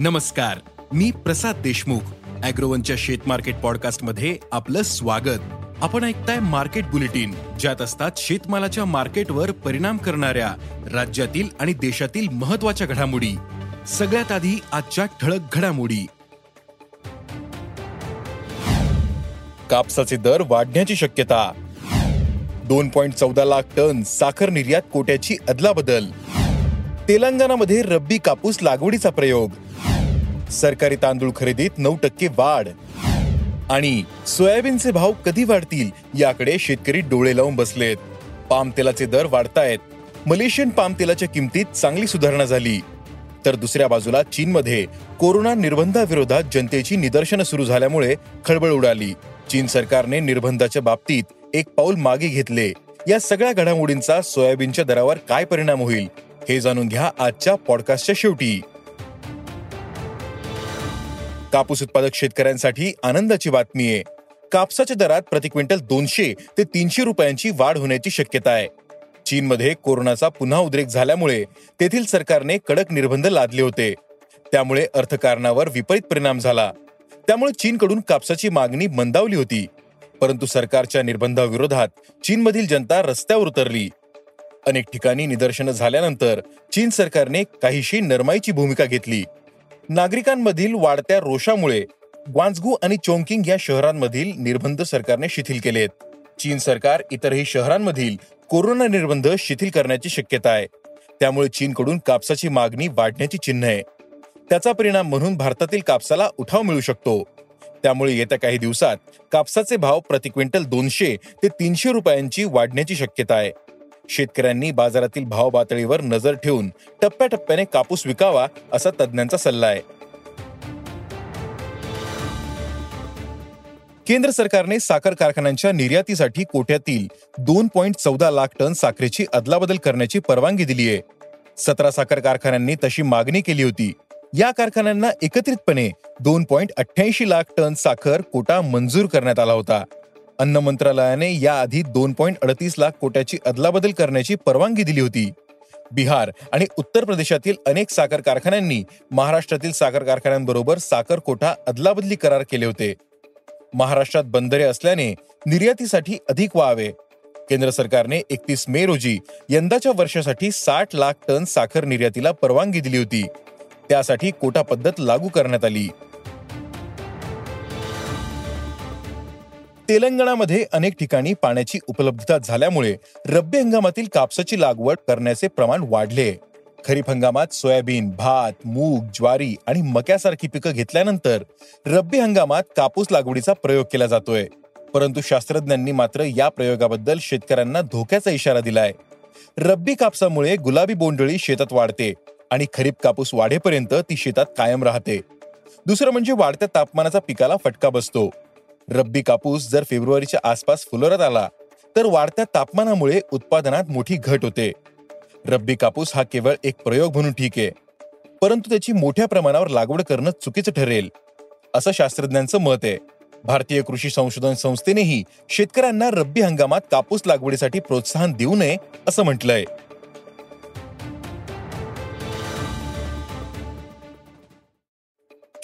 नमस्कार मी प्रसाद देशमुख अॅग्रोवनच्या शेत मार्केट पॉडकास्टमध्ये आपलं स्वागत. आपण ऐकताय मार्केट बुलेटिन ज्यात असतात शेतमालाच्या मार्केटवर परिणाम करणाऱ्या राज्यातील आणि देशातील महत्त्वाच्या घडामोडी. सगळ्यात आधी आजच्या ठळक घडामोडी. कापसाचे दर वाढण्याची शक्यता. दोन पॉइंट चौदा लाख टन साखर निर्यात कोट्याची अदलाबदल. तेलंगणामध्ये रब्बी कापूस लागवडीचा प्रयोग. सरकारी तांदूळ खरेदीत नऊ टक्के वाढ. आणि सोयाबीनचे भाव कधी वाढतील याकडे शेतकरी डोळे लावून बसलेत. पामतेलाचे दर वाढतायत. मलेशियन पामतेलाच्या किमतीत चांगली सुधारणा झाली. तर दुसऱ्या बाजूला चीनमध्ये कोरोना निर्बंधाविरोधात जनतेची निदर्शनं सुरू झाल्यामुळे खळबळ उडाली. चीन सरकारने निर्बंधाच्या बाबतीत एक पाऊल मागे घेतले. या सगळ्या घडामोडींचा सोयाबीनच्या दरावर काय परिणाम होईल हे जाणून घ्या आजच्या पॉडकास्टच्या शेवटी. कापूस उत्पादक शेतकऱ्यांसाठी आनंदाची बातमी आहे. कापसाच्या दरात प्रति क्विंटल दोनशे ते तीनशे रुपयांची वाढ होण्याची शक्यता आहे. चीनमध्ये कोरोनाचा पुन्हा उद्रेक झाल्यामुळे तेथील सरकारने कडक निर्बंध लादले होते. त्यामुळे अर्थकारणावर विपरीत परिणाम झाला. त्यामुळे चीनकडून कापसाची मागणी मंदावली होती. परंतु सरकारच्या निर्बंधाविरोधात चीनमधील जनता रस्त्यावर उतरली. अनेक ठिकाणी निदर्शनं झाल्यानंतर चीन सरकारने काहीशी नरमाईची भूमिका घेतली. नागरिकांमधील वाढत्या रोषामुळे ग्वांजगू आणि चोंकिंग या शहरांमधील निर्बंध सरकारने शिथिल केलेत चीन सरकार इतरही शहरांमधील कोरोना निर्बंध शिथिल करण्याची शक्यता आहे. त्यामुळे चीनकडून कापसाची मागणी वाढण्याची चिन्ह आहे. त्याचा परिणाम म्हणून भारतातील कापसाला उठाव मिळू शकतो. त्यामुळे येत्या काही दिवसात कापसाचे भाव प्रति क्विंटल दोनशे ते तीनशे रुपयांची वाढण्याची शक्यता आहे. शेतकऱ्यांनी बाजारातील भाव पातळीवर नजर ठेवून टप्प्याटप्प्याने कापूस विकावा असा तज्ज्ञांचा सल्ला आहे. केंद्र सरकारने साखर कारखान्यांच्या निर्यातीसाठी कोट्यातील दोन पॉईंट चौदा लाख टन साखरेची अदलाबदल करण्याची परवानगी दिली आहे. सतरा साखर कारखान्यांनी तशी मागणी केली होती. या कारखान्यांना एकत्रितपणे दोन पॉइंट अठ्ठ्याऐंशी लाख टन साखर कोटा मंजूर करण्यात आला होता. अन्न मंत्रालयाने याआधी दोन पॉईंट अडतीस लाख कोट्याची अदलाबदल करण्याची परवानगी दिली होती. बिहार आणि उत्तर प्रदेशातील अनेक साखर कारखान्यांनी महाराष्ट्रातील साखर कारखान्यांबरोबर साखर कोठा अदलाबदली करार केले होते. महाराष्ट्रात बंदरे असल्याने निर्यातीसाठी अधिक व्हावे केंद्र सरकारने एकतीस मे रोजी यंदाच्या वर्षासाठी साठ लाख टन साखर निर्यातीला परवानगी दिली होती. त्यासाठी कोटा पद्धत लागू करण्यात आली. तेलंगणामध्ये अनेक ठिकाणी पाण्याची उपलब्धता झाल्यामुळे रब्बी हंगामातील कापसाची लागवड करण्याचे प्रमाण वाढले. खरीप हंगामात सोयाबीन भात मूग ज्वारी आणि मक्यासारखी पिकं घेतल्यानंतर रब्बी हंगामात कापूस लागवडीचा प्रयोग केला जातोय. परंतु शास्त्रज्ञांनी मात्र या प्रयोगाबद्दल शेतकऱ्यांना धोक्याचा इशारा दिलाय. रब्बी कापसामुळे गुलाबी बोंडळी शेतात वाढते आणि खरीप कापूस वाढेपर्यंत ती शेतात कायम राहते. दुसरं म्हणजे वाढत्या तापमानाचा पिकाला फटका बसतो. रब्बी कापूस जर फेब्रुवारीच्या आसपास फुलोऱ्यात आला तर वाढत्या तापमानामुळे उत्पादनात मोठी घट होते. रब्बी कापूस हा केवळ एक प्रयोग म्हणून ठीक आहे परंतु त्याची मोठ्या प्रमाणावर लागवड करणं चुकीचं ठरेल असं शास्त्रज्ञांचं मत आहे. भारतीय कृषी संशोधन संस्थेनेही शेतकऱ्यांना रब्बी हंगामात कापूस लागवडीसाठी प्रोत्साहन देऊ नये असं म्हटलंय.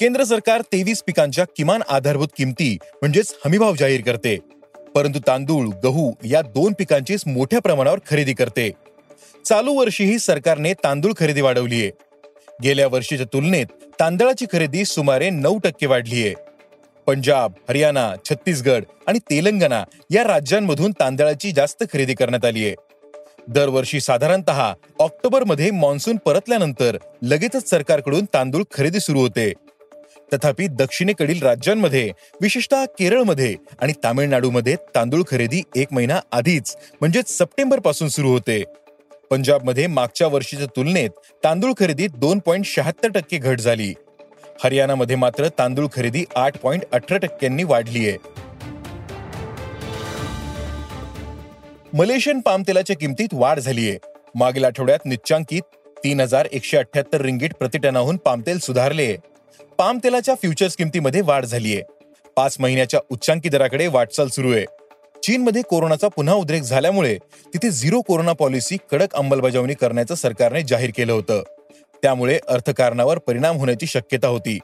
केंद्र सरकार तेवीस पिकांच्या किमान आधारभूत किमती म्हणजेच हमीभाव जाहीर करते. परंतु तांदूळ गहू या दोन पिकांचीच मोठ्या प्रमाणावर खरेदी करते. चालू वर्षीही सरकारने तांदूळ खरेदी वाढवली आहे. गेल्या वर्षीच्या तुलनेत तांदळाची खरेदी सुमारे नऊ टक्के वाढली आहे. पंजाब हरियाणा छत्तीसगड आणि तेलंगणा या राज्यांमधून तांदळाची जास्त खरेदी करण्यात आली आहे. दरवर्षी साधारणतः ऑक्टोबरमध्ये मान्सून परतल्यानंतर लगेचच सरकारकडून तांदूळ खरेदी सुरू होते. तथापि दक्षिणेकडील राज्यांमध्ये विशेषतः केरळमध्ये आणि तामिळनाडूमध्ये तांदूळ खरेदी एक महिना आधीच म्हणजेच सप्टेंबरपासून सुरू होते. पंजाबमध्ये मागच्या वर्षीच्या तुलनेत तांदूळ खरेदीत दोन पॉईंट शहात्तर टक्के घट झाली. हरियाणामध्ये मात्र तांदूळ खरेदी आठ पॉईंट अठरा टक्क्यांनी वाढली आहे. मलेशियन पाम तेलाच्या किमतीत वाढ झालीय मागील आठवड्यात निच्चांकित तीन हजार एकशे अठ्याहत्तर रिंगीट प्रतिटनाहून पामतेल सुधारले पाम तेलाच्या फ्युचर्स किमतीमध्ये वाढ झालीय. पाच महिन्याच्या उच्चांकी दराकडे वाटचाल सुरू आहे चीनमध्ये कोरोनाचा पुन्हा उद्रेक झाल्यामुळे तिथे झिरो कोरोना पॉलिसी कडक अंमलबजावणी करण्याचं सरकारने जाहीर केलं होतं. त्यामुळे अर्थकारणावर परिणाम होण्याची शक्यता होती.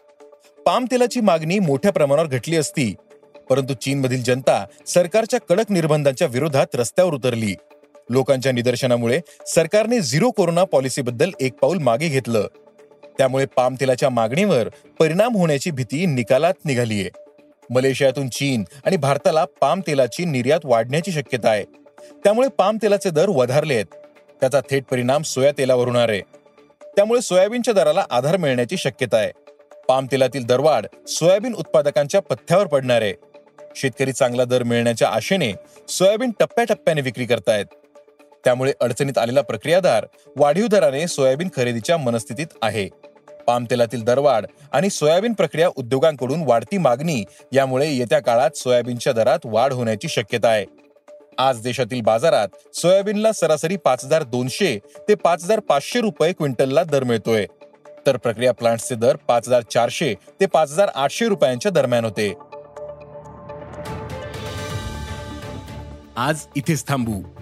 पाम तेलाची मागणी मोठ्या प्रमाणावर घटली असती. परंतु चीनमधील जनता सरकारच्या कडक निर्बंधांच्या विरोधात रस्त्यावर उतरली. लोकांच्या निदर्शनामुळे सरकारने झिरो कोरोना पॉलिसीबद्दल एक पाऊल मागे घेतलं. त्यामुळे पाम तेलाच्या मागणीवर परिणाम होण्याची भीती निकालात निघालीये मलेशियातून चीन आणि भारताला पाम तेलाची निर्यात वाढण्याची शक्यता आहे. त्यामुळे पाम तेलाचे दर वधारले आहेत. त्याचा थेट परिणाम सोया तेलावर होणार आहे. त्यामुळे सोयाबीनच्या दराला आधार मिळण्याची शक्यता आहे. पाम तेलातील दरवाढ सोयाबीन उत्पादकांच्या पथ्यावर पडणार आहे. शेतकरी चांगला दर मिळण्याच्या आशेने सोयाबीन टप्प्याटप्प्याने विक्री करतायत. त्यामुळे अडचणीत आलेला प्रक्रियादार वाढीव दराने सोयाबीन खरेदीच्या मनस्थितीत आहे. पामतेलातील दरवाढ आणि सोयाबीन प्रक्रिया उद्योगांकडून वाढती मागणी यामुळे येत्या काळात सोयाबीनच्या दरात वाढ होण्याची शक्यता आहे. आज देशातील बाजारात सोयाबीनला सरासरी पाच हजार दोनशे ते पाच हजार पाचशे रुपये क्विंटलला दर मिळतोय. तर प्रक्रिया प्लांट्सचे दर पाच हजार चारशे ते पाच हजार आठशे रुपयांच्या दरम्यान होते. आज इथेच थांबू.